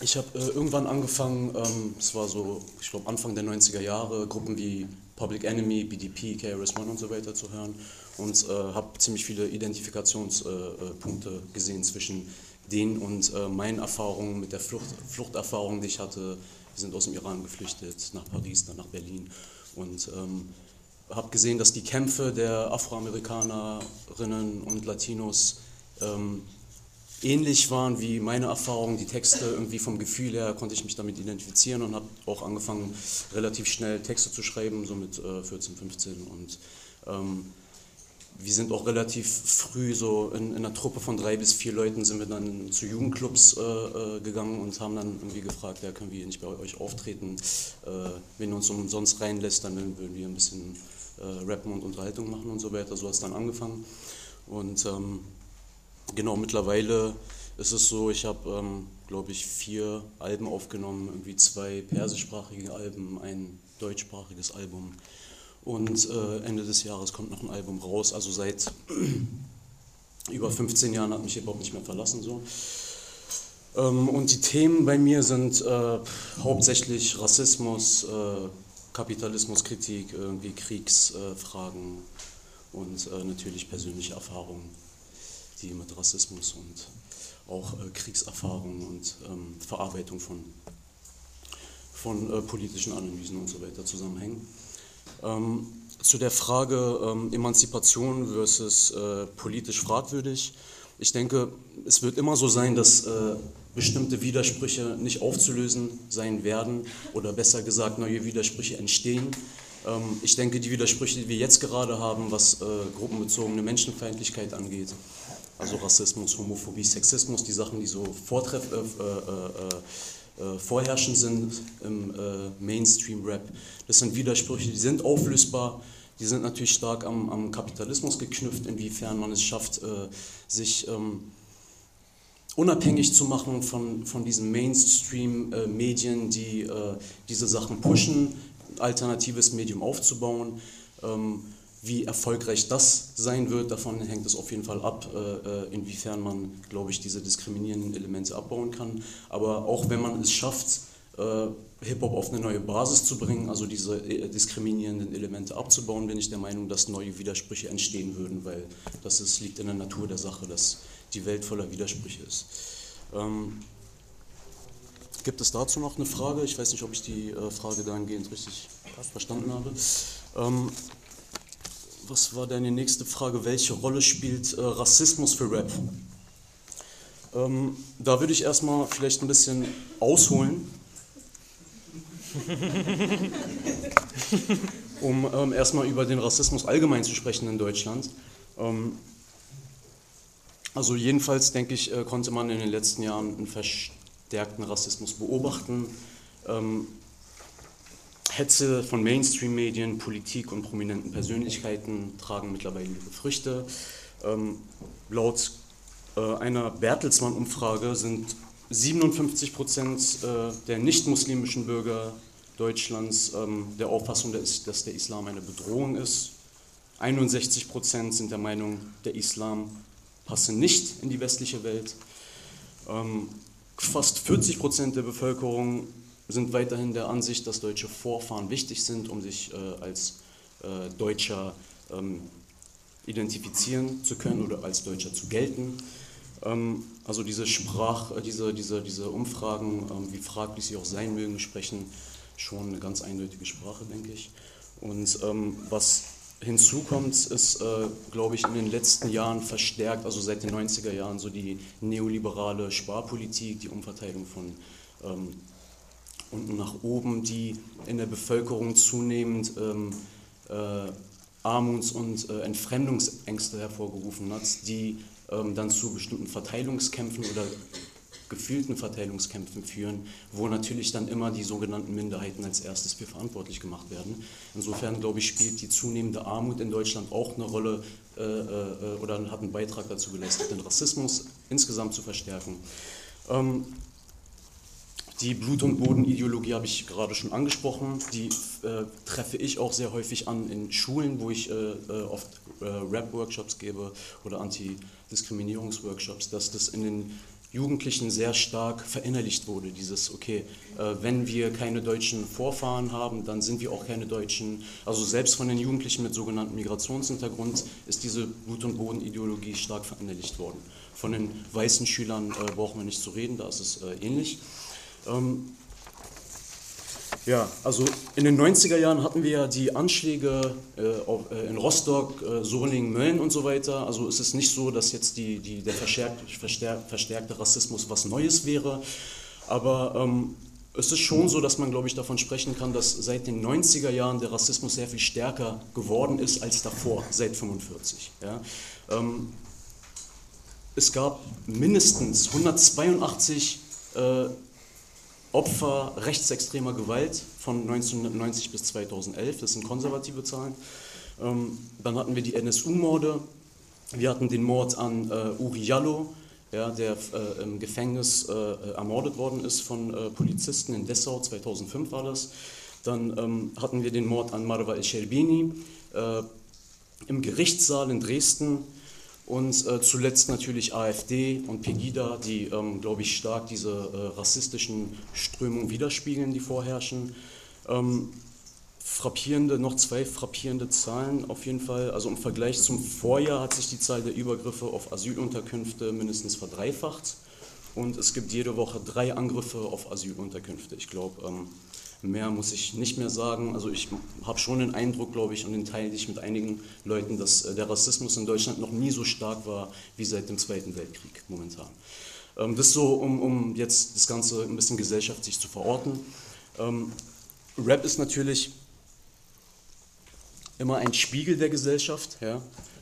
ich habe äh, irgendwann angefangen, ähm, es war so, ich glaube Anfang der 90er Jahre, Gruppen wie Public Enemy, BDP, KRS-One und so weiter zu hören und äh, habe ziemlich viele Identifikationspunkte äh, gesehen zwischen denen und äh, meinen Erfahrungen mit der Flucht, Fluchterfahrung, die ich hatte. Wir sind aus dem Iran geflüchtet, nach Paris, dann nach Berlin und ähm, habe gesehen, dass die Kämpfe der Afroamerikanerinnen und Latinos ähm, ähnlich waren wie meine Erfahrungen, die Texte irgendwie vom Gefühl her konnte ich mich damit identifizieren und habe auch angefangen relativ schnell Texte zu schreiben, so mit äh, 14, 15 und ähm, wir sind auch relativ früh so in, in, einer Truppe von drei bis vier Leuten sind wir dann zu Jugendclubs äh, äh, gegangen und haben dann irgendwie gefragt, ja, können wir nicht bei euch auftreten? Äh, wenn ihr uns umsonst reinlässt, dann würden wir ein bisschen äh, Rappen und Unterhaltung machen und so weiter. So hat es dann angefangen. Und ähm, genau, mittlerweile ist es so, ich habe, ähm, glaube ich, vier Alben aufgenommen, irgendwie zwei persischsprachige Alben, ein deutschsprachiges Album. Und äh, Ende des Jahres kommt noch ein Album raus. Also seit über 15 Jahren hat mich Hip-Hop nicht mehr verlassen. So. Ähm, und die Themen bei mir sind äh, hauptsächlich Rassismus, äh, Kapitalismuskritik, irgendwie Kriegsfragen und äh, natürlich persönliche Erfahrungen, die mit Rassismus und auch äh, Kriegserfahrungen und ähm, Verarbeitung von, von äh, politischen Analysen und so weiter zusammenhängen. Ähm, zu der Frage ähm, Emanzipation versus äh, politisch fragwürdig. Ich denke, es wird immer so sein, dass äh, bestimmte Widersprüche nicht aufzulösen sein werden oder besser gesagt neue Widersprüche entstehen. Ähm, ich denke, die Widersprüche, die wir jetzt gerade haben, was äh, gruppenbezogene Menschenfeindlichkeit angeht, also Rassismus, Homophobie, Sexismus, die Sachen, die so vortreff, äh, äh, äh, vorherrschend sind im äh, Mainstream-Rap. Das sind Widersprüche, die sind auflösbar, die sind natürlich stark am, am Kapitalismus geknüpft, inwiefern man es schafft, äh, sich ähm, unabhängig zu machen von, von diesen Mainstream-Medien, die äh, diese Sachen pushen, alternatives Medium aufzubauen. Ähm, wie erfolgreich das sein wird, davon hängt es auf jeden Fall ab, äh, äh, inwiefern man, glaube ich, diese diskriminierenden Elemente abbauen kann. Aber auch wenn man es schafft, äh, Hip-Hop auf eine neue Basis zu bringen, also diese diskriminierenden Elemente abzubauen, bin ich der Meinung, dass neue Widersprüche entstehen würden, weil das ist, liegt in der Natur der Sache, dass die Welt voller Widersprüche ist. Ähm, gibt es dazu noch eine Frage? Ich weiß nicht, ob ich die Frage dahingehend richtig verstanden habe. Ähm, was war deine nächste Frage? Welche Rolle spielt äh, Rassismus für Rap? Ähm, da würde ich erstmal vielleicht ein bisschen ausholen, um ähm, erstmal über den Rassismus allgemein zu sprechen in Deutschland. Ähm, also jedenfalls denke ich, äh, konnte man in den letzten Jahren einen verstärkten Rassismus beobachten. Ähm, Hetze von Mainstream-Medien, Politik und prominenten Persönlichkeiten tragen mittlerweile ihre Früchte. Ähm, laut äh, einer Bertelsmann-Umfrage sind 57 Prozent äh, der nicht-muslimischen Bürger Deutschlands ähm, der Auffassung, dass, dass der Islam eine Bedrohung ist. 61 Prozent sind der Meinung, der Islam passe nicht in die westliche Welt. Ähm, fast 40 Prozent der Bevölkerung sind weiterhin der Ansicht, dass deutsche Vorfahren wichtig sind, um sich äh, als äh, Deutscher ähm, identifizieren zu können oder als Deutscher zu gelten. Ähm, also diese Sprach, äh, diese, diese, diese Umfragen, ähm, wie fraglich sie auch sein mögen, sprechen schon eine ganz eindeutige Sprache, denke ich. Und ähm, was hinzukommt, ist, äh, glaube ich, in den letzten Jahren verstärkt, also seit den 90er Jahren, so die neoliberale Sparpolitik, die Umverteilung von ähm, unten nach oben, die in der Bevölkerung zunehmend ähm, äh, Armuts- und äh, Entfremdungsängste hervorgerufen hat, die ähm, dann zu bestimmten Verteilungskämpfen oder gefühlten Verteilungskämpfen führen, wo natürlich dann immer die sogenannten Minderheiten als erstes für verantwortlich gemacht werden. Insofern, glaube ich, spielt die zunehmende Armut in Deutschland auch eine Rolle äh, äh, oder hat einen Beitrag dazu geleistet, den Rassismus insgesamt zu verstärken. Ähm, die Blut- und Bodenideologie habe ich gerade schon angesprochen. Die äh, treffe ich auch sehr häufig an in Schulen, wo ich äh, äh oft äh, Rap-Workshops gebe oder Antidiskriminierungsworkshops, dass das in den Jugendlichen sehr stark verinnerlicht wurde. Dieses, okay, äh, wenn wir keine deutschen Vorfahren haben, dann sind wir auch keine Deutschen. Also selbst von den Jugendlichen mit sogenanntem Migrationshintergrund ist diese Blut- und Bodenideologie stark verinnerlicht worden. Von den weißen Schülern äh, brauchen wir nicht zu reden, da ist es äh, ähnlich. Ähm, ja, also in den 90er Jahren hatten wir ja die Anschläge äh, äh, in Rostock, äh, Solingen, Mölln und so weiter. Also es ist nicht so, dass jetzt die, die, der verstärkte, verstärkte Rassismus was Neues wäre. Aber ähm, es ist schon so, dass man, glaube ich, davon sprechen kann, dass seit den 90er Jahren der Rassismus sehr viel stärker geworden ist als davor, seit 1945. Ja. Ähm, es gab mindestens 182 äh, Opfer rechtsextremer Gewalt von 1990 bis 2011, das sind konservative Zahlen. Ähm, dann hatten wir die NSU-Morde, wir hatten den Mord an äh, Uri Jallo, ja, der äh, im Gefängnis äh, ermordet worden ist von äh, Polizisten in Dessau, 2005 war das. Dann ähm, hatten wir den Mord an Marwa El-Sherbini äh, im Gerichtssaal in Dresden und äh, zuletzt natürlich AfD und Pegida, die, ähm, glaube ich, stark diese äh, rassistischen Strömungen widerspiegeln, die vorherrschen. Ähm, frappierende, noch zwei frappierende Zahlen auf jeden Fall. Also im Vergleich zum Vorjahr hat sich die Zahl der Übergriffe auf Asylunterkünfte mindestens verdreifacht und es gibt jede Woche drei Angriffe auf Asylunterkünfte. Ich glaube, ähm, Mehr muss ich nicht mehr sagen. Also ich habe schon den Eindruck, glaube ich, und den teile ich mit einigen Leuten, dass äh, der Rassismus in Deutschland noch nie so stark war wie seit dem Zweiten Weltkrieg momentan. Ähm, das so, um, um jetzt das Ganze ein bisschen gesellschaftlich zu verorten. Ähm, Rap ist natürlich immer ein Spiegel der Gesellschaft ja,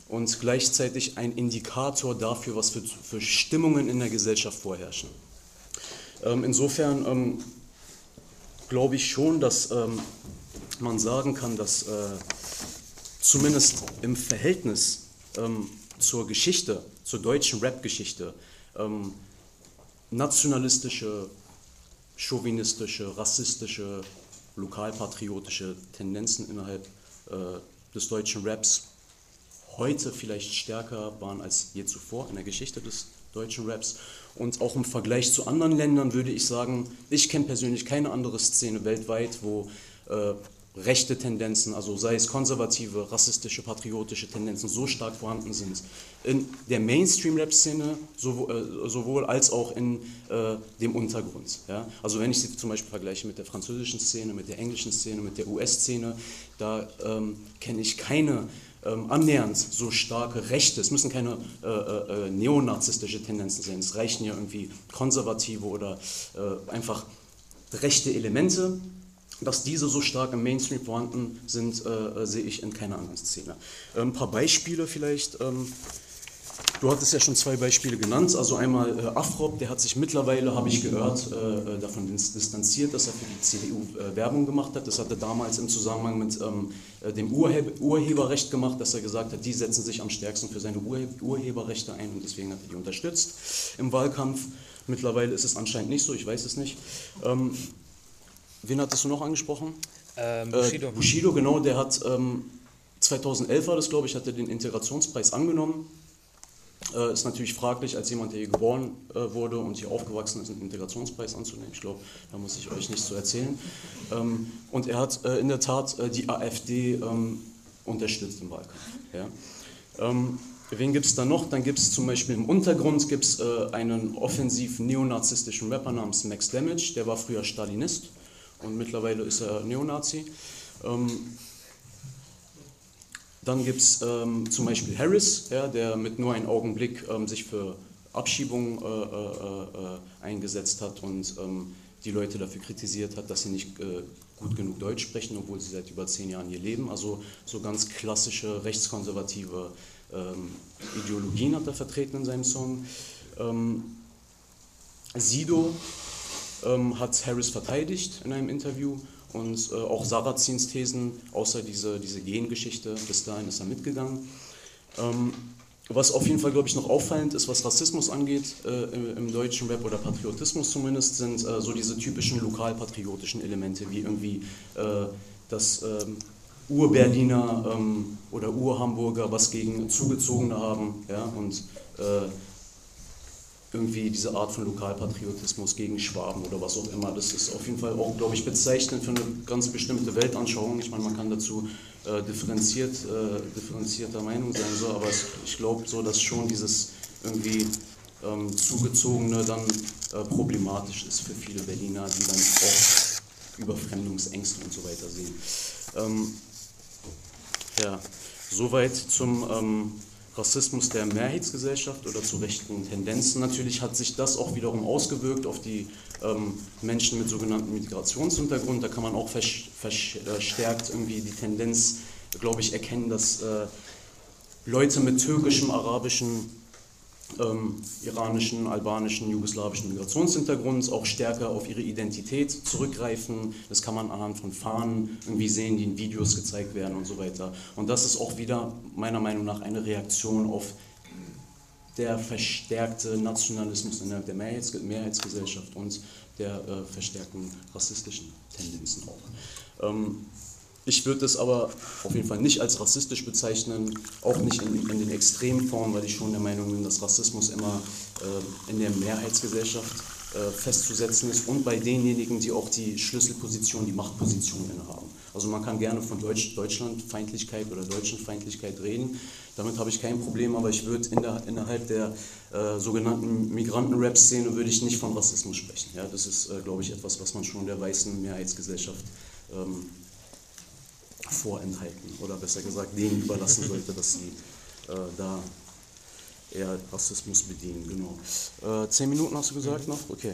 und gleichzeitig ein Indikator dafür, was für, für Stimmungen in der Gesellschaft vorherrschen. Ähm, insofern glaube ich schon, dass ähm, man sagen kann, dass äh, zumindest im Verhältnis ähm, zur Geschichte, zur deutschen Rap-Geschichte, ähm, nationalistische, chauvinistische, rassistische, lokalpatriotische Tendenzen innerhalb äh, des deutschen Raps heute vielleicht stärker waren als je zuvor in der Geschichte des deutschen Raps. Und auch im Vergleich zu anderen Ländern würde ich sagen, ich kenne persönlich keine andere Szene weltweit, wo äh, rechte Tendenzen, also sei es konservative, rassistische, patriotische Tendenzen so stark vorhanden sind. In der Mainstream-Rap-Szene sowohl, äh, sowohl, als auch in äh, dem Untergrund. Ja? Also wenn ich sie zum Beispiel vergleiche mit der französischen Szene, mit der englischen Szene, mit der US-Szene, da ähm, kenne ich keine annähernd so starke Rechte, es müssen keine äh, äh, äh, neonazistische Tendenzen sein, es reichen ja irgendwie konservative oder äh, einfach rechte Elemente. Dass diese so stark im Mainstream vorhanden sind, äh, sehe ich in keiner anderen Szene. Ein paar Beispiele vielleicht. Ähm, Du hattest ja schon zwei Beispiele genannt. Also einmal äh, Afrop, der hat sich mittlerweile, habe ich gehört, äh, äh davon distanziert, dass er für die CDU äh, Werbung gemacht hat. Das hat er damals im Zusammenhang mit ähm, äh, dem Urhe Urheberrecht gemacht, dass er gesagt hat, die setzen sich am stärksten für seine Urhe Urheberrechte ein und deswegen hat er die unterstützt im Wahlkampf. Mittlerweile ist es anscheinend nicht so, ich weiß es nicht. Ähm, wen hattest du noch angesprochen? Ähm, Bushido. Bushido, genau, der hat ähm, 2011 war das, glaube ich, hat er den Integrationspreis angenommen äh, ist natürlich fraglich, als jemand, der hier geboren äh, wurde und hier aufgewachsen ist, einen Integrationspreis anzunehmen. Ich glaube, da muss ich euch nichts zu erzählen. Ähm, und er hat äh, in der Tat äh, die AfD ähm, unterstützt im Wahlkampf. Ja. Ähm, wen gibt es da noch? Dann gibt es zum Beispiel im Untergrund gibt's, äh, einen offensiv neonazistischen Rapper namens Max Damage, der war früher Stalinist und mittlerweile ist er Neonazi. Dann gibt es ähm, zum Beispiel Harris, ja, der mit nur einem Augenblick ähm, sich für Abschiebung äh, äh, äh, eingesetzt hat und ähm, die Leute dafür kritisiert hat, dass sie nicht äh, gut genug Deutsch sprechen, obwohl sie seit über zehn Jahren hier leben. Also so ganz klassische rechtskonservative ähm, Ideologien hat er vertreten in seinem Song. Ähm, Sido ähm, hat Harris verteidigt in einem Interview und äh, auch Sarazins Thesen, außer diese, diese Gengeschichte, bis dahin ist er mitgegangen. Ähm, was auf jeden Fall, glaube ich, noch auffallend ist, was Rassismus angeht, äh, im, im, deutschen Web oder Patriotismus zumindest, sind äh, so diese typischen lokalpatriotischen Elemente, wie irgendwie äh, das ähm, Ur-Berliner ähm, oder Ur-Hamburger was gegen Zugezogene haben ja, und äh, irgendwie diese Art von Lokalpatriotismus gegen Schwaben oder was auch immer. Das ist auf jeden Fall auch, glaube ich, bezeichnend für eine ganz bestimmte Weltanschauung. Ich meine, man kann dazu äh, differenziert, äh, differenzierter Meinung sein, so, aber es, ich glaube so, dass schon dieses irgendwie ähm, zugezogene dann äh, problematisch ist für viele Berliner, die dann auch Überfremdungsängste und so weiter sehen. Ähm, ja, soweit zum ähm, Rassismus der Mehrheitsgesellschaft oder zu rechten Tendenzen. Natürlich hat sich das auch wiederum ausgewirkt auf die ähm, Menschen mit sogenanntem Migrationshintergrund. Da kann man auch verstärkt irgendwie die Tendenz, glaube ich, erkennen, dass äh, Leute mit türkischem, arabischem ähm, iranischen, albanischen, jugoslawischen Migrationshintergrunds auch stärker auf ihre Identität zurückgreifen. Das kann man anhand von Fahnen irgendwie sehen, die in Videos gezeigt werden und so weiter. Und das ist auch wieder meiner Meinung nach eine Reaktion auf der verstärkte Nationalismus innerhalb der Mehrheits Mehrheitsgesellschaft und der äh, verstärkten rassistischen Tendenzen auch. Ähm, ich würde es aber auf jeden Fall nicht als rassistisch bezeichnen, auch nicht in, in den Extremformen, weil ich schon der Meinung bin, dass Rassismus immer äh, in der Mehrheitsgesellschaft äh, festzusetzen ist und bei denjenigen, die auch die Schlüsselposition, die Machtposition innehaben. Also man kann gerne von Deutsch, Deutschlandfeindlichkeit oder Deutschenfeindlichkeit reden, damit habe ich kein Problem, aber ich würde in der, innerhalb der äh, sogenannten Migranten-Rap-Szene würde ich nicht von Rassismus sprechen. Ja, das ist, äh, glaube ich, etwas, was man schon der weißen Mehrheitsgesellschaft ähm, vorenthalten oder besser gesagt denen überlassen sollte, dass sie äh, da eher Rassismus bedienen. Genau. Äh, zehn Minuten hast du gesagt noch? Okay.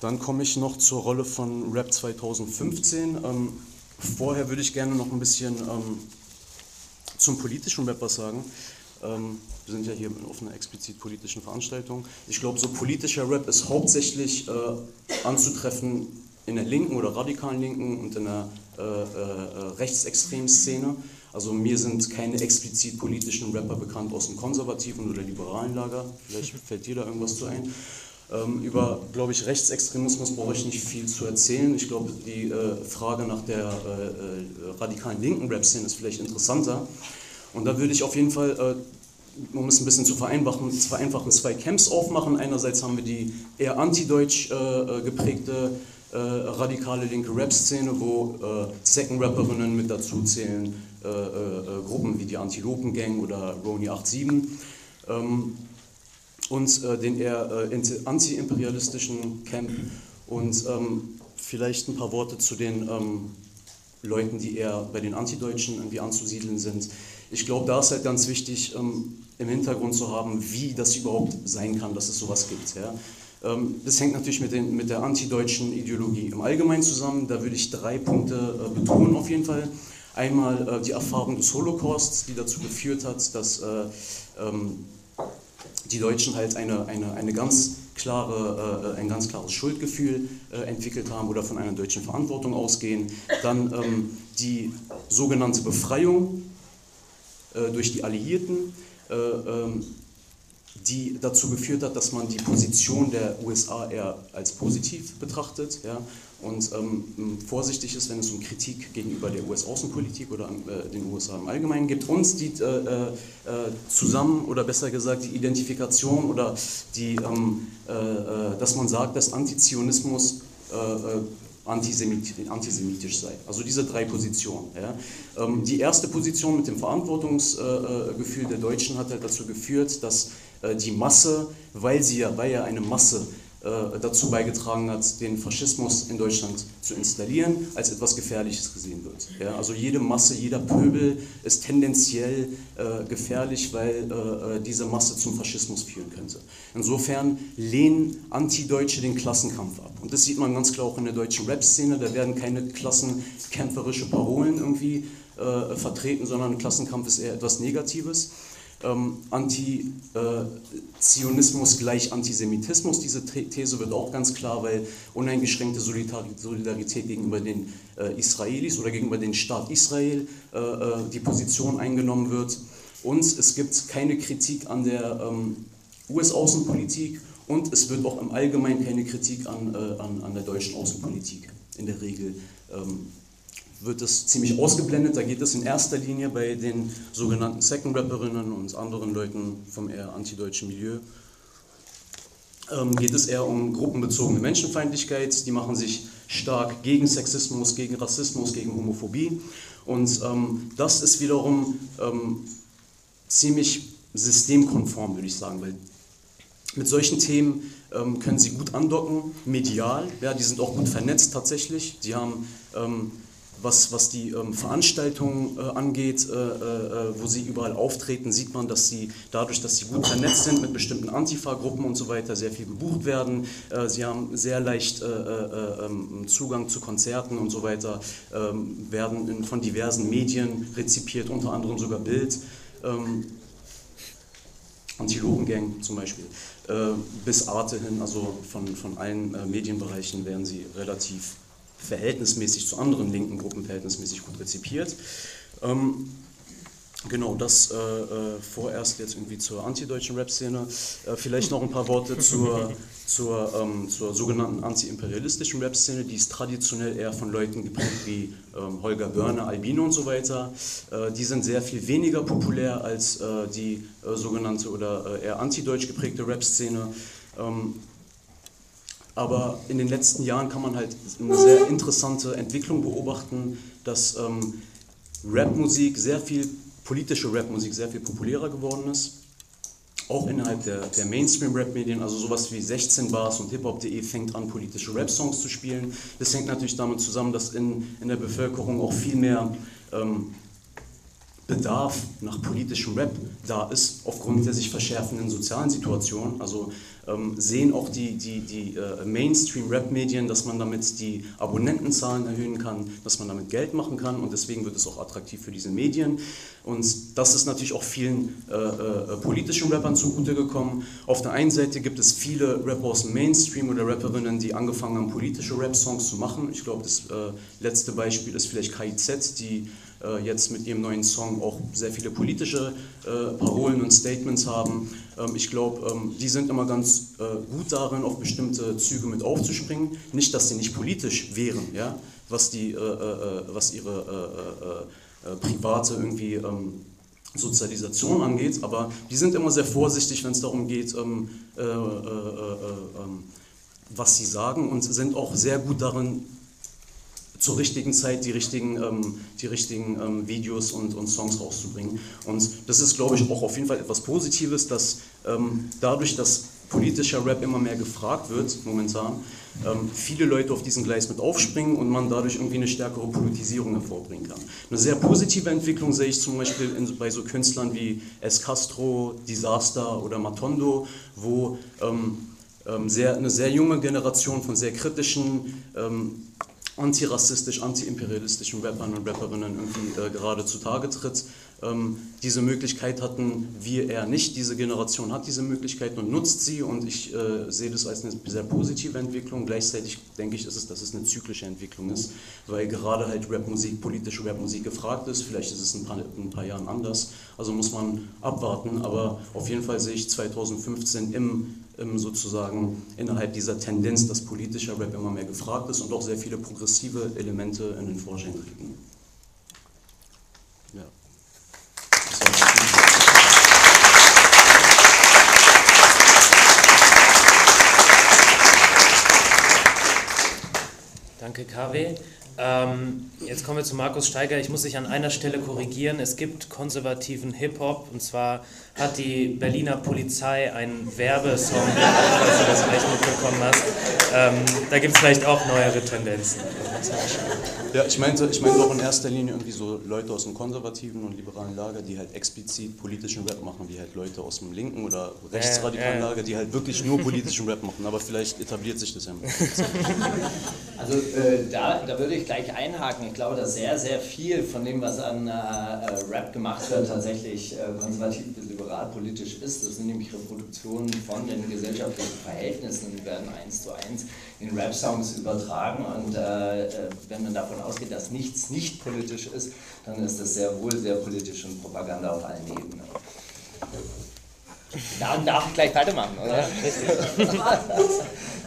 Dann komme ich noch zur Rolle von Rap 2015. Ähm, vorher würde ich gerne noch ein bisschen ähm, zum politischen Rap was sagen. Ähm, wir sind ja hier auf einer explizit politischen Veranstaltung. Ich glaube, so politischer Rap ist hauptsächlich äh, anzutreffen in der linken oder radikalen Linken und in der äh, äh, rechtsextremen Szene. Also mir sind keine explizit politischen Rapper bekannt aus dem konservativen oder liberalen Lager. Vielleicht fällt dir da irgendwas zu ein. Ähm, über, glaube ich, Rechtsextremismus brauche ich nicht viel zu erzählen. Ich glaube, die äh, Frage nach der äh, äh, radikalen linken Rap-Szene ist vielleicht interessanter. Und da würde ich auf jeden Fall, äh, um es ein bisschen zu vereinfachen, vereinfachen, zwei Camps aufmachen. Einerseits haben wir die eher antideutsch geprägte äh, radikale linke Rap-Szene, wo äh, Second-Rapperinnen mit dazu zählen, äh, äh, äh, Gruppen wie die Antilopen-Gang oder Roni 87 ähm, und äh, den eher anti-imperialistischen Camp und ähm, vielleicht ein paar Worte zu den ähm, Leuten, die eher bei den Antideutschen irgendwie anzusiedeln sind. Ich glaube, da ist halt ganz wichtig, ähm, im Hintergrund zu haben, wie das überhaupt sein kann, dass es sowas gibt. Ja? Ähm, das hängt natürlich mit, den, mit der antideutschen Ideologie im Allgemeinen zusammen. Da würde ich drei Punkte äh, betonen auf jeden Fall. Einmal äh, die Erfahrung des Holocausts, die dazu geführt hat, dass äh, ähm, die Deutschen halt eine, eine, eine ganz klare, ein ganz klares Schuldgefühl entwickelt haben oder von einer deutschen Verantwortung ausgehen. Dann ähm, die sogenannte Befreiung durch die Alliierten die dazu geführt hat, dass man die Position der USA eher als positiv betrachtet ja, und ähm, vorsichtig ist, wenn es um Kritik gegenüber der US-Außenpolitik oder äh, den USA im Allgemeinen gibt und die äh, äh, zusammen oder besser gesagt die Identifikation oder die, ähm, äh, äh, dass man sagt, dass Antizionismus äh, antisemitisch sei. Also diese drei Positionen. Ja. Ähm, die erste Position mit dem Verantwortungsgefühl der Deutschen hat halt dazu geführt, dass die Masse, weil sie ja, weil ja eine Masse äh, dazu beigetragen hat, den Faschismus in Deutschland zu installieren, als etwas Gefährliches gesehen wird. Ja, also jede Masse, jeder Pöbel ist tendenziell äh, gefährlich, weil äh, äh diese Masse zum Faschismus führen könnte. Insofern lehnen Antideutsche den Klassenkampf ab. Und das sieht man ganz klar auch in der deutschen Rap-Szene. Da werden keine klassenkämpferische Parolen irgendwie äh, vertreten, sondern Klassenkampf ist eher etwas Negatives ähm, Anti-Zionismus gleich Antisemitismus. Diese These wird auch ganz klar, weil uneingeschränkte Solidarität gegenüber den äh, Israelis oder gegenüber dem Staat Israel äh, äh, die Position eingenommen wird. Und es gibt keine Kritik an der ähm, US-Außenpolitik und es wird auch im Allgemeinen keine Kritik an, äh, an, an der deutschen Außenpolitik in der Regel ähm, wird das ziemlich ausgeblendet. Da geht es in erster Linie bei den sogenannten Second Rapperinnen und anderen Leuten vom eher antideutschen Milieu ähm, geht es eher um gruppenbezogene Menschenfeindlichkeit. Die machen sich stark gegen Sexismus, gegen Rassismus, gegen Homophobie. Und ähm, das ist wiederum ähm, ziemlich systemkonform, würde ich sagen, weil mit solchen Themen ähm, können sie gut andocken, medial, ja, die sind auch gut vernetzt tatsächlich. Sie haben ähm, was, was die ähm, Veranstaltungen äh, angeht, äh, äh, wo sie überall auftreten, sieht man, dass sie dadurch, dass sie gut vernetzt sind mit bestimmten Antifa-Gruppen und so weiter, sehr viel gebucht werden. Äh, sie haben sehr leicht äh, äh, ähm, Zugang zu Konzerten und so weiter, ähm, werden in, von diversen Medien rezipiert, unter anderem sogar Bild. Ähm, Antilopengang zum Beispiel, bis Arte hin, also von, von allen Medienbereichen werden sie relativ verhältnismäßig zu anderen linken Gruppen verhältnismäßig gut rezipiert. Ähm, Genau, das äh, äh, vorerst jetzt irgendwie zur antideutschen Rap-Szene. Äh, vielleicht noch ein paar Worte zur, zur, ähm, zur sogenannten anti-imperialistischen Rap-Szene. Die ist traditionell eher von Leuten geprägt wie ähm, Holger Börner, Albino und so weiter. Äh, die sind sehr viel weniger populär als äh, die äh, sogenannte oder eher antideutsch geprägte Rap-Szene. Ähm, aber in den letzten Jahren kann man halt eine sehr interessante Entwicklung beobachten, dass ähm, Rapmusik sehr viel, politische Rapmusik sehr viel populärer geworden ist. Auch innerhalb der, der Mainstream-Rap-Medien, also sowas wie 16 Bars und hiphop.de fängt an, politische Rap-Songs zu spielen. Das hängt natürlich damit zusammen, dass in, in der Bevölkerung auch viel mehr ähm, Bedarf nach politischem Rap da ist, aufgrund der sich verschärfenden sozialen Situation. Also ähm, sehen auch die, die, die äh, Mainstream-Rap-Medien, dass man damit die Abonnentenzahlen erhöhen kann, dass man damit Geld machen kann und deswegen wird es auch attraktiv für diese Medien. Und das ist natürlich auch vielen äh, äh, politischen Rappern zugute gekommen. Auf der einen Seite gibt es viele Rapper aus dem Mainstream oder Rapperinnen, die angefangen haben, politische Rap-Songs zu machen. Ich glaube, das äh, letzte Beispiel ist vielleicht KIZ, die jetzt mit ihrem neuen Song auch sehr viele politische äh, Parolen und Statements haben. Ähm, ich glaube, ähm, die sind immer ganz äh, gut darin, auf bestimmte Züge mit aufzuspringen. Nicht, dass sie nicht politisch wären, ja? was, die, was ihre private irgendwie ähm, Sozialisation angeht, aber die sind immer sehr vorsichtig, wenn es darum geht, was sie sagen und sind auch sehr gut darin, zur richtigen Zeit die richtigen, ähm, die richtigen ähm, Videos und, und Songs rauszubringen. Und das ist, glaube ich, auch auf jeden Fall etwas Positives, dass ähm, dadurch, dass politischer Rap immer mehr gefragt wird momentan, ähm, viele Leute auf diesen Gleis mit aufspringen und man dadurch irgendwie eine stärkere Politisierung hervorbringen kann. Eine sehr positive Entwicklung sehe ich zum Beispiel in, bei so Künstlern wie Es Castro, Disaster oder Matondo, wo ähm, ähm, sehr, eine sehr junge Generation von sehr kritischen antirassistisch, antiimperialistischen Rappern und Rapperinnen irgendwie äh, gerade zutage tritt. Ähm, diese Möglichkeit hatten wir eher nicht. Diese Generation hat diese Möglichkeit und nutzt sie und ich äh, sehe das als eine sehr positive Entwicklung. Gleichzeitig denke ich, dass es, dass es eine zyklische Entwicklung ist, weil gerade halt Rapmusik, politische Rapmusik gefragt ist. Vielleicht ist es in ein paar, in ein paar Jahren anders, also muss man abwarten. Aber auf jeden Fall sehe ich 2015 im sozusagen innerhalb dieser Tendenz, dass politischer Rap immer mehr gefragt ist und auch sehr viele progressive Elemente in den Vorschein treten. Ja. Danke, KW. Ähm, jetzt kommen wir zu Markus Steiger. Ich muss dich an einer Stelle korrigieren. Es gibt konservativen Hip-Hop und zwar hat die Berliner Polizei einen Werbesong, falls du das vielleicht mitbekommen hast. Ähm, da gibt es vielleicht auch neuere Tendenzen. Ja, ich meinte, ich meinte auch in erster Linie irgendwie so Leute aus dem konservativen und liberalen Lager, die halt explizit politischen Rap machen, wie halt Leute aus dem linken oder rechtsradikalen äh, äh. Lager, die halt wirklich nur politischen Rap machen. Aber vielleicht etabliert sich das ja. Also äh, da, da würde ich gleich einhaken. Ich glaube, dass sehr, sehr viel von dem, was an äh, äh Rap gemacht wird, tatsächlich äh, konservativ bis liberalpolitisch ist. Das sind nämlich Reproduktionen von den gesellschaftlichen Verhältnissen und werden eins zu eins in Rap-Songs übertragen. Und äh, äh, wenn man davon ausgeht, dass nichts nicht politisch ist, dann ist das sehr wohl sehr politisch und Propaganda auf allen Ebenen. Da darf ich gleich weitermachen, oder?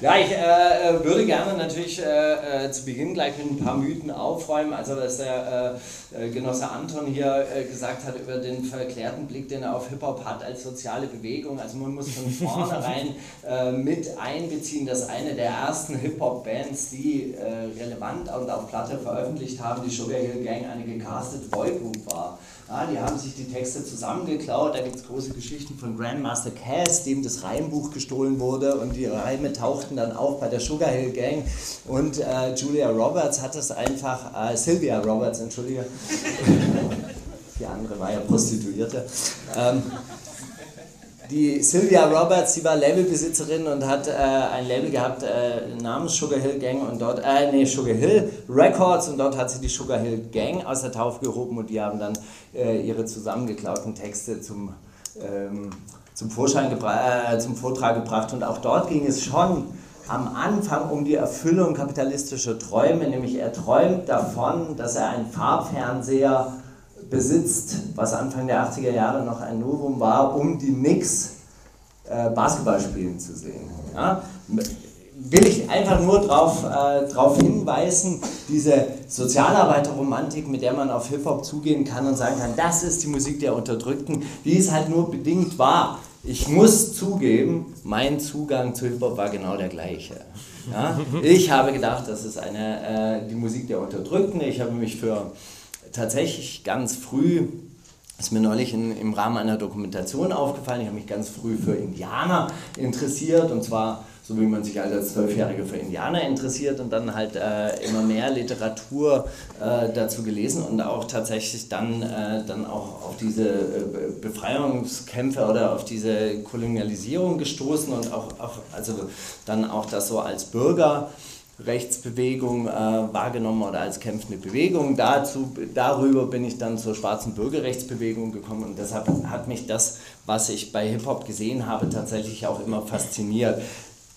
Ja, ich äh, äh, würde gerne natürlich äh, äh, zu Beginn gleich mit ein paar Mythen aufräumen. Also, was der äh, äh, Genosse Anton hier gesagt hat über den verklärten Blick, den er auf Hip-Hop hat als soziale Bewegung. Also, man muss von vornherein mit einbeziehen, dass eine der ersten Hip-Hop-Bands, die relevant und auf Platte veröffentlicht haben, die Sugar Hill Gang, eine gecastete Boygroup war. Ja, die haben sich die Texte zusammengeklaut. Da gibt es große Geschichten von Grandmaster Cass, dem das Reimbuch gestohlen wurde und die Reime tauchten dann auf bei der Sugar Hill Gang. Und äh, Julia Roberts hat es einfach, äh, Sylvia Roberts, entschuldige. die andere war ja Prostituierte. Ähm, die Sylvia Roberts, die war Labelbesitzerin und hat äh, ein Label gehabt äh, namens Sugar Hill Gang und dort, äh, nee, Sugar Hill Records und dort hat sie die Sugar Hill Gang aus der Taufe gehoben und die haben dann äh, ihre zusammengeklauten Texte zum, ähm, zum, Vorschein äh, zum Vortrag gebracht und auch dort ging es schon am Anfang um die Erfüllung kapitalistischer Träume, nämlich er träumt davon, dass er einen Farbfernseher besitzt, was Anfang der 80er Jahre noch ein Novum war, um die Knicks äh, Basketball spielen zu sehen. Ja? Will ich einfach nur darauf äh, hinweisen, diese Sozialarbeiterromantik, mit der man auf Hip-Hop zugehen kann und sagen kann, das ist die Musik der Unterdrückten, die ist halt nur bedingt wahr. Ich muss zugeben, mein Zugang zu Hip-Hop war genau der gleiche. Ja? Ich habe gedacht, das ist eine, äh, die Musik der Unterdrückten. Ich habe mich für tatsächlich ganz früh, ist mir neulich in, im Rahmen einer Dokumentation aufgefallen, ich habe mich ganz früh für Indianer interessiert und zwar so wie man sich als Zwölfjährige für Indianer interessiert und dann halt äh, immer mehr Literatur äh, dazu gelesen und auch tatsächlich dann, äh, dann auch auf diese äh, Befreiungskämpfe oder auf diese Kolonialisierung gestoßen und auch, auch also dann auch das so als Bürger Rechtsbewegung äh, wahrgenommen oder als kämpfende Bewegung. Dazu, darüber bin ich dann zur schwarzen Bürgerrechtsbewegung gekommen und deshalb hat mich das, was ich bei Hip-Hop gesehen habe, tatsächlich auch immer fasziniert.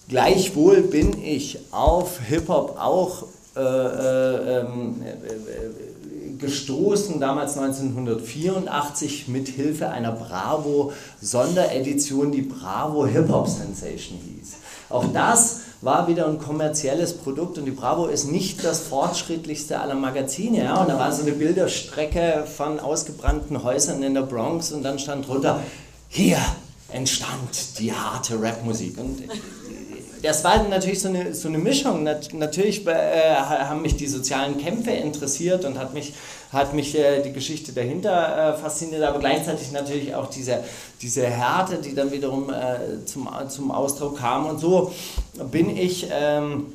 Gleichwohl bin ich auf Hip-Hop auch äh, äh, ähm, äh, gestoßen, damals 1984 mit Hilfe einer Bravo Sonderedition, die Bravo Hip-Hop Sensation hieß. Auch das war wieder ein kommerzielles Produkt und die Bravo ist nicht das fortschrittlichste aller Magazine. Ja? Und da war so eine Bilderstrecke von ausgebrannten Häusern in der Bronx und dann stand drunter, hier entstand die harte Rapmusik. Und das war natürlich so eine, so eine Mischung. natürlich äh, haben mich die sozialen Kämpfe interessiert und hat mich, hat mich äh, die Geschichte dahinter äh, fasziniert, aber gleichzeitig natürlich auch diese, diese Härte, die dann wiederum äh, zum, zum Ausdruck kam. Und so bin ich ähm,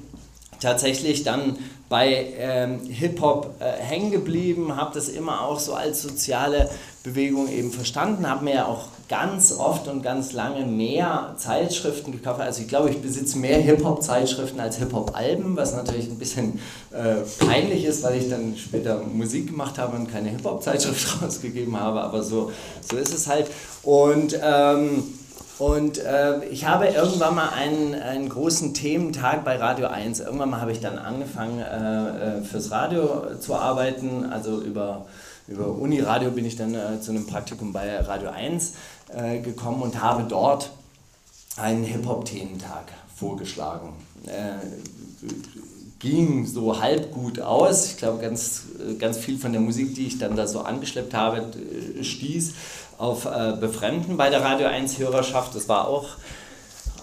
tatsächlich dann bei ähm, Hip-Hop äh, hängen geblieben, habe das immer auch so als soziale Bewegung eben verstanden, habe mir ja auch ganz oft und ganz lange mehr Zeitschriften gekauft. Also ich glaube, ich besitze mehr Hip-Hop-Zeitschriften als Hip-Hop-Alben, was natürlich ein bisschen äh, peinlich ist, weil ich dann später Musik gemacht habe und keine Hip-Hop-Zeitschrift rausgegeben habe, aber so, so ist es halt. Und ähm, und äh, ich habe irgendwann mal einen, einen großen Thementag bei Radio 1. Irgendwann mal habe ich dann angefangen, äh, äh fürs Radio zu arbeiten. Also über, über Uniradio bin ich dann äh, zu einem Praktikum bei Radio 1 äh, gekommen und habe dort einen Hip-Hop-Thementag vorgeschlagen. Äh, ging so halb gut aus. Ich glaube, ganz, ganz viel von der Musik, die ich dann da so angeschleppt habe, stieß auf äh, Befremden bei der Radio 1 Hörerschaft. Das war auch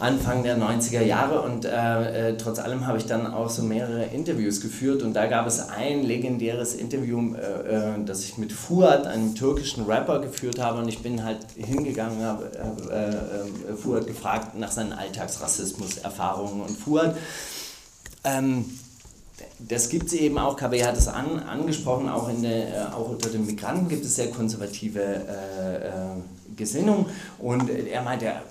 Anfang der 90er Jahre und äh, äh, trotz allem habe ich dann auch so mehrere Interviews geführt und da gab es ein legendäres Interview, äh, äh das ich mit Fuad, einem türkischen Rapper, geführt habe und ich bin halt hingegangen, habe äh, äh, Fuad gefragt nach seinen Alltagsrassismus-Erfahrungen und Fuad ähm, das gibt es eben auch, KW hat es an, angesprochen, auch, in der, äh, auch unter den Migranten gibt es sehr konservative äh, äh, Gesinnung. Und er meinte, ja,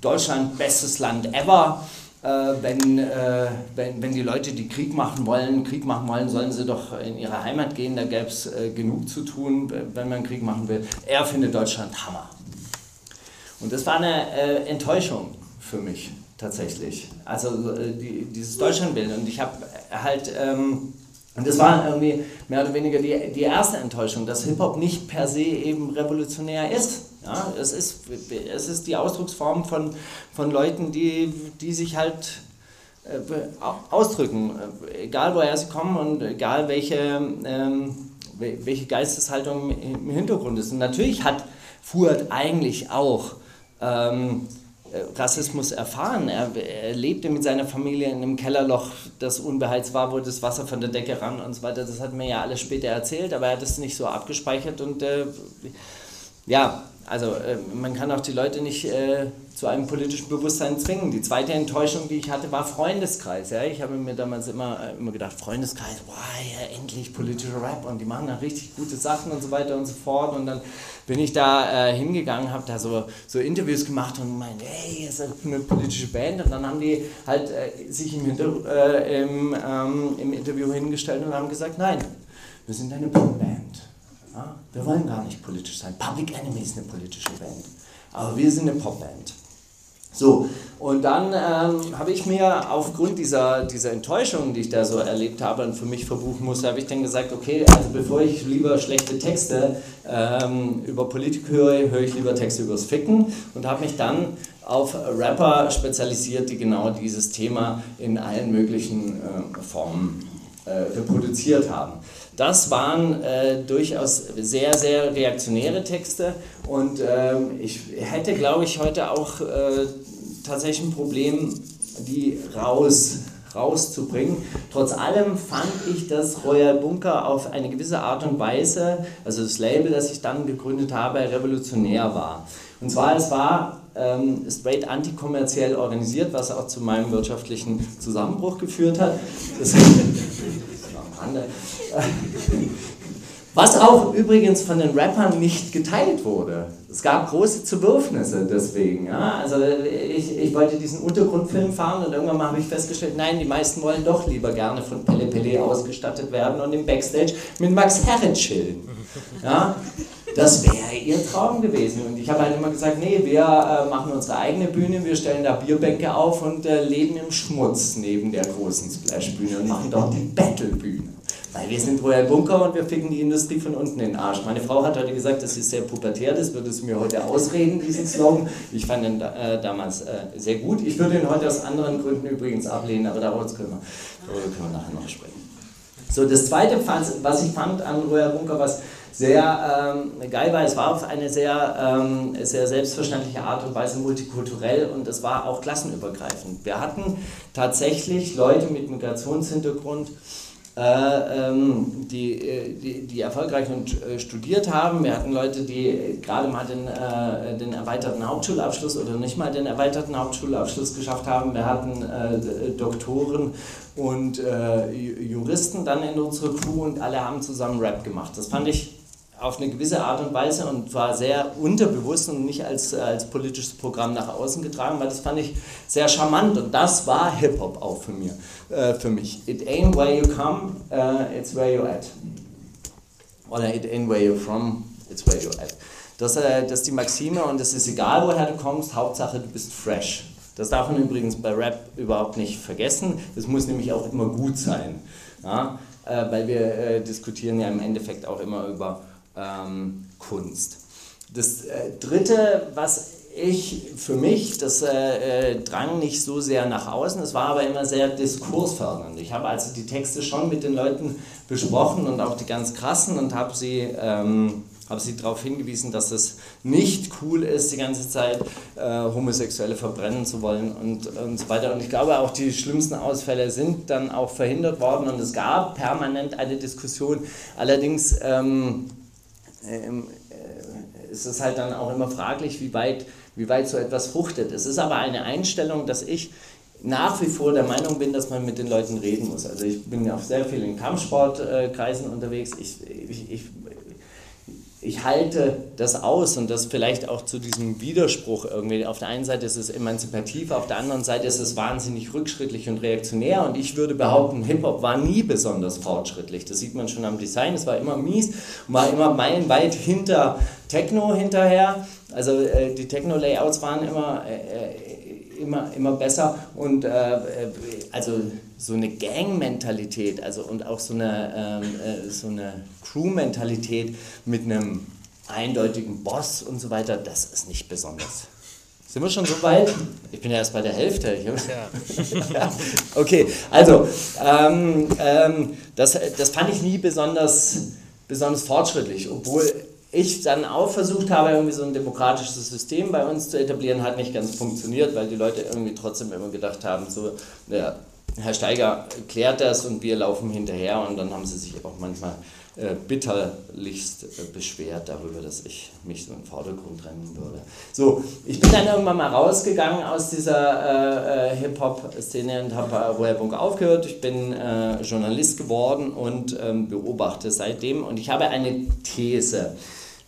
Deutschland, bestes Land ever. Äh, wenn, äh, wenn, wenn die Leute, die Krieg machen wollen, Krieg machen wollen, sollen sie doch in ihre Heimat gehen, da gäbe es äh, genug zu tun, wenn man Krieg machen will. Er findet Deutschland Hammer. Und das war eine Enttäuschung für mich tatsächlich. Also äh, die, dieses Deutschlandbild. Und ich habe halt, ähm, und das war irgendwie mehr oder weniger die, die erste Enttäuschung, dass Hip-Hop nicht per se eben revolutionär ist. Ja, es, ist es ist die Ausdrucksform von, von Leuten, die, die sich halt ausdrücken, egal woher sie kommen und egal welche, ähm, welche Geisteshaltung im Hintergrund ist. Und natürlich hat Fuhrt eigentlich auch ähm, Rassismus erfahren. Er, er, lebte mit seiner Familie in einem Kellerloch, das unbeheizt war, wo das Wasser von der Decke ran und so weiter. Das hat mir ja alles später erzählt, aber er hat es nicht so abgespeichert und äh, ja, also äh, man kann auch die Leute nicht äh, zu einem politischen Bewusstsein zwingen. Die zweite Enttäuschung, die ich hatte, war Freundeskreis. Ja? Ich habe mir damals immer, äh, immer gedacht, Freundeskreis, wow, ja, endlich politischer Rap und die machen da richtig gute Sachen und so weiter und so fort. Und dann bin ich da äh, hingegangen, habe da so, so Interviews gemacht und meinte, hey, ihr seid eine politische Band. Und dann haben die halt äh, sich im, äh, im, ähm, im Interview hingestellt und haben gesagt, nein, wir sind eine Popband. Ja? Wir wollen gar nicht politisch sein. Public Enemy ist eine politische Band. Aber wir sind eine Popband. So, und dann ähm, habe ich mir aufgrund dieser, dieser Enttäuschung, die ich da so erlebt habe und für mich verbuchen musste, habe ich dann gesagt, okay, also bevor ich lieber schlechte Texte ähm, über Politik höre, höre ich lieber Texte übers Ficken und habe mich dann auf Rapper spezialisiert, die genau dieses Thema in allen möglichen äh, Formen äh, reproduziert haben. Das waren äh, durchaus sehr, sehr reaktionäre Texte und ähm, ich hätte, glaube ich, heute auch äh, tatsächlich ein Problem, die raus rauszubringen. Trotz allem fand ich, dass Royal Bunker auf eine gewisse Art und Weise, also das Label, das ich dann gegründet habe, revolutionär war. Und zwar, es war ähm, straight antikommerziell organisiert, was auch zu meinem wirtschaftlichen Zusammenbruch geführt hat. Das, das was auch übrigens von den Rappern nicht geteilt wurde. Es gab große Zerwürfnisse deswegen. Ja? Also ich, ich wollte diesen Untergrundfilm fahren und irgendwann mal habe ich festgestellt, nein, die meisten wollen doch lieber gerne von Pelle Pelle ausgestattet werden und im Backstage mit Max Herren chillen. Ja? Das wäre ihr Traum gewesen. Und ich habe halt immer gesagt, nee, wir äh, machen unsere eigene Bühne, wir stellen da Bierbänke auf und äh, leben im Schmutz neben der großen Splash-Bühne und machen dort die Battle-Bühne. Weil wir sind Royal Bunker und wir ficken die Industrie von unten in den Arsch. Meine Frau hat heute gesagt, das ist sehr pubertär, das würde sie mir heute ausreden, diesen Slogan. Ich fand ihn äh, damals äh, sehr gut. Ich würde ihn heute aus anderen Gründen übrigens ablehnen, aber darüber können wir, darüber können wir nachher noch sprechen. So, das zweite, was ich fand an Royal Bunker, was sehr ähm, geil war, es war auf eine sehr, ähm, sehr selbstverständliche Art und Weise multikulturell und es war auch klassenübergreifend. Wir hatten tatsächlich Leute mit Migrationshintergrund, äh, ähm, die, äh, die, die erfolgreich und äh, studiert haben. Wir hatten Leute, die gerade mal den, äh, den erweiterten Hauptschulabschluss oder nicht mal den erweiterten Hauptschulabschluss geschafft haben. Wir hatten äh, Doktoren und äh, Juristen dann in unserer Crew und alle haben zusammen Rap gemacht. Das fand ich auf eine gewisse Art und Weise und war sehr unterbewusst und nicht als, als politisches Programm nach außen getragen, weil das fand ich sehr charmant und das war Hip-Hop auch für, mir, äh, für mich. It ain't where you come, uh, it's where you're at. Oder it ain't where you're from, it's where you're at. Das, äh, das ist die Maxime und es ist egal, woher du kommst, Hauptsache du bist fresh. Das darf man übrigens bei Rap überhaupt nicht vergessen. Das muss nämlich auch immer gut sein. Ja? Äh, weil wir äh, diskutieren ja im Endeffekt auch immer über ähm, Kunst. Das äh, Dritte, was ich für mich, das äh, äh, drang nicht so sehr nach außen, es war aber immer sehr diskursfördernd. Ich habe also die Texte schon mit den Leuten besprochen und auch die ganz krassen und habe sie, ähm, hab sie darauf hingewiesen, dass es nicht cool ist, die ganze Zeit äh, Homosexuelle verbrennen zu wollen und, und so weiter. Und ich glaube auch, die schlimmsten Ausfälle sind dann auch verhindert worden und es gab permanent eine Diskussion. Allerdings ähm, ähm, äh, ist es halt dann auch immer fraglich, wie weit, wie weit so etwas fruchtet. Es ist aber eine Einstellung, dass ich nach wie vor der Meinung bin, dass man mit den Leuten reden muss. Also ich bin ja auch sehr viel in Kampfsportkreisen unterwegs. Ich, ich, ich ich halte das aus und das vielleicht auch zu diesem Widerspruch irgendwie. Auf der einen Seite ist es emanzipativ, auf der anderen Seite ist es wahnsinnig rückschrittlich und reaktionär und ich würde behaupten, Hip-Hop war nie besonders fortschrittlich. Das sieht man schon am Design, es war immer mies, war immer meilenweit hinter Techno hinterher. Also äh, die Techno-Layouts waren immer, äh, äh immer, immer besser und äh, äh also so eine Gang-Mentalität also, und auch so eine, ähm, äh, so eine Crew-Mentalität mit einem eindeutigen Boss und so weiter, das ist nicht besonders Sind wir schon so weit? Ich bin ja erst bei der Hälfte. Ja. okay, also ähm, ähm, das, das fand ich nie besonders, besonders fortschrittlich, obwohl ich dann auch versucht habe, irgendwie so ein demokratisches System bei uns zu etablieren, hat nicht ganz funktioniert, weil die Leute irgendwie trotzdem immer gedacht haben, so, ja, Herr Steiger klärt das und wir laufen hinterher und dann haben sie sich auch manchmal äh, bitterlichst äh, beschwert darüber, dass ich mich so im Vordergrund drängen würde. So, ich bin dann irgendwann mal rausgegangen aus dieser äh, äh Hip-Hop-Szene und habe bei Royal aufgehört. Ich bin äh, Journalist geworden und ähm, beobachte seitdem und ich habe eine These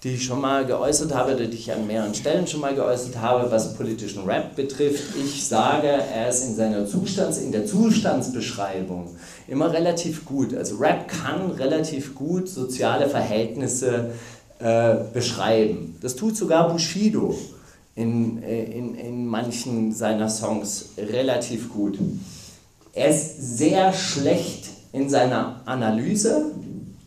die ich schon mal geäußert habe, die ich an mehreren Stellen schon mal geäußert habe, was politischen Rap betrifft. Ich sage, er ist in seiner Zustands, in der Zustandsbeschreibung immer relativ gut. Also Rap kann relativ gut soziale Verhältnisse äh, beschreiben. Das tut sogar Bushido in, äh, in, in manchen seiner Songs relativ gut. Er ist sehr schlecht in seiner Analyse,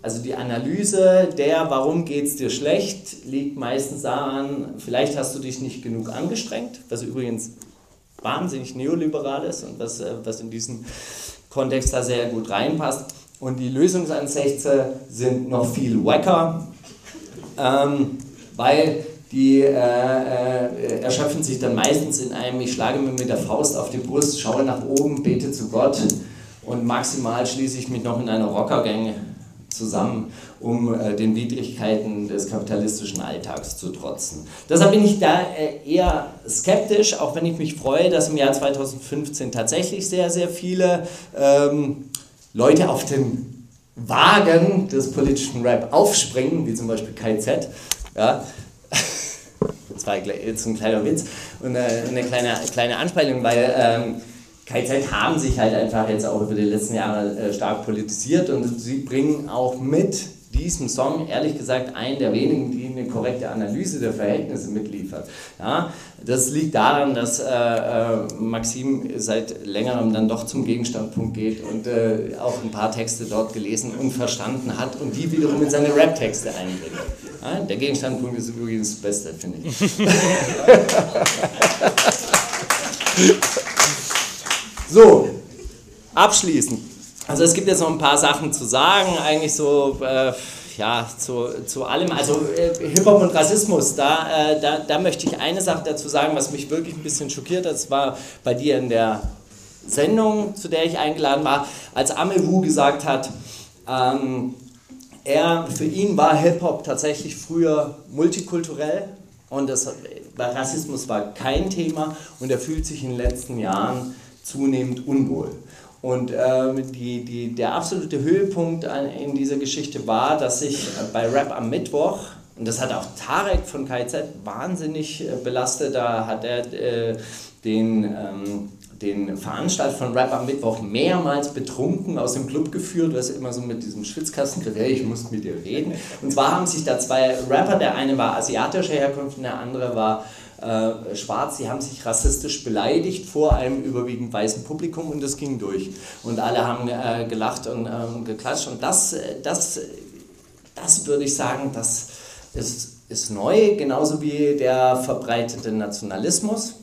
also die Analyse der, warum geht es dir schlecht, liegt meistens daran, vielleicht hast du dich nicht genug angestrengt, was übrigens wahnsinnig neoliberal ist und was, äh, was in diesen Kontext da sehr gut reinpasst. Und die Lösungsansätze sind noch viel wacker, ähm, weil die äh, äh, erschöpfen sich dann meistens in einem, ich schlage mir mit der Faust auf die Brust, schaue nach oben, bete zu Gott und maximal schließe ich mich noch in eine Rockergänge zusammen, um äh, den Widrigkeiten des kapitalistischen Alltags zu trotzen. Deshalb bin ich da äh, eher skeptisch, auch wenn ich mich freue, dass im Jahr 2015 tatsächlich sehr, sehr viele ähm, Leute auf den Wagen des politischen Rap aufspringen, wie zum Beispiel KZ. Ja. Das war jetzt ein kleiner Witz und äh, eine kleine, kleine Anspielung, weil ähm, KZ haben sich halt einfach jetzt auch über die letzten Jahre äh, stark politisiert und sie bringen auch mit diesem Song, ehrlich gesagt, einen der wenigen, die eine korrekte Analyse der Verhältnisse mitliefert. Ja, das liegt daran, dass äh, äh, Maxim seit längerem dann doch zum Gegenstandpunkt geht und äh, auch ein paar Texte dort gelesen und verstanden hat und die wiederum in seine Rap-Texte einbringt. Ja, der Gegenstandpunkt ist übrigens das Beste, finde ich. So, abschließend. Also es gibt jetzt noch ein paar Sachen zu sagen, eigentlich so, äh, ja, zu, zu allem. Also äh, Hip-Hop und Rassismus, da, äh, da, da möchte ich eine Sache dazu sagen, was mich wirklich ein bisschen schockiert hat. Das war bei dir in der Sendung, zu der ich eingeladen war, als Amewu gesagt hat, ähm, er, für ihn war Hip-Hop tatsächlich früher multikulturell und das, Rassismus war kein Thema und er fühlt sich in den letzten Jahren zunehmend unwohl. Und ähm, die, die, der absolute Höhepunkt an, in dieser Geschichte war, dass ich bei Rap am Mittwoch, und das hat auch Tarek von KZ wahnsinnig äh, belastet, da hat er äh, den, ähm, den Veranstalter von Rap am Mittwoch mehrmals betrunken aus dem Club geführt, was immer so mit diesem Schwitzkasten hey, ich muss mit dir reden. Und zwar haben sich da zwei Rapper, der eine war asiatischer Herkunft und der andere war äh, schwarz, sie haben sich rassistisch beleidigt vor einem überwiegend weißen Publikum und das ging durch. Und alle haben äh, gelacht und äh, geklatscht. Und das, äh, das, das würde ich sagen, das ist, ist neu, genauso wie der verbreitete Nationalismus,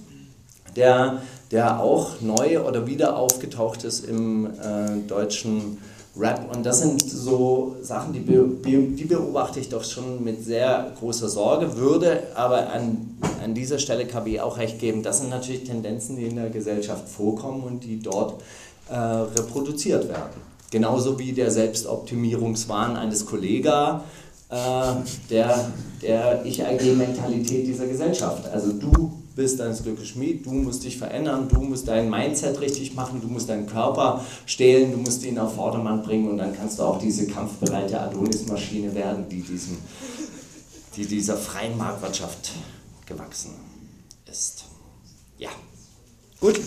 der, der auch neu oder wieder aufgetaucht ist im äh, deutschen Rap. Und das sind so Sachen, die, die beobachte ich doch schon mit sehr großer Sorge, würde aber an, an dieser Stelle KB auch recht geben. Das sind natürlich Tendenzen, die in der Gesellschaft vorkommen und die dort äh, reproduziert werden. Genauso wie der Selbstoptimierungswahn eines Kollega, äh, der, der Ich-AG-Mentalität dieser Gesellschaft. Also du bist deines Glückes Schmied, du musst dich verändern, du musst dein Mindset richtig machen, du musst deinen Körper stehlen, du musst ihn auf Vordermann bringen und dann kannst du auch diese kampfbereite Adonis-Maschine werden, die, diesem, die dieser freien Marktwirtschaft gewachsen ist. Ja, gut.